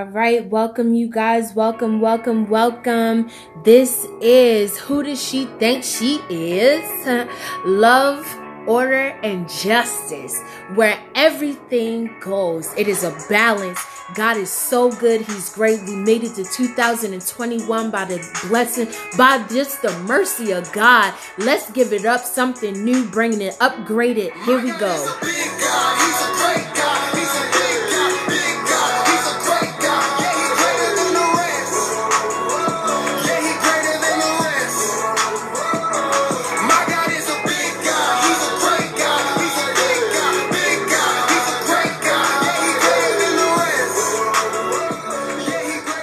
All right, welcome you guys. Welcome, welcome, welcome. This is Who Does She Think She Is? Love, Order, and Justice, where everything goes. It is a balance. God is so good. He's great. We made it to 2021 by the blessing, by just the mercy of God. Let's give it up something new, bringing it upgraded. Here we go.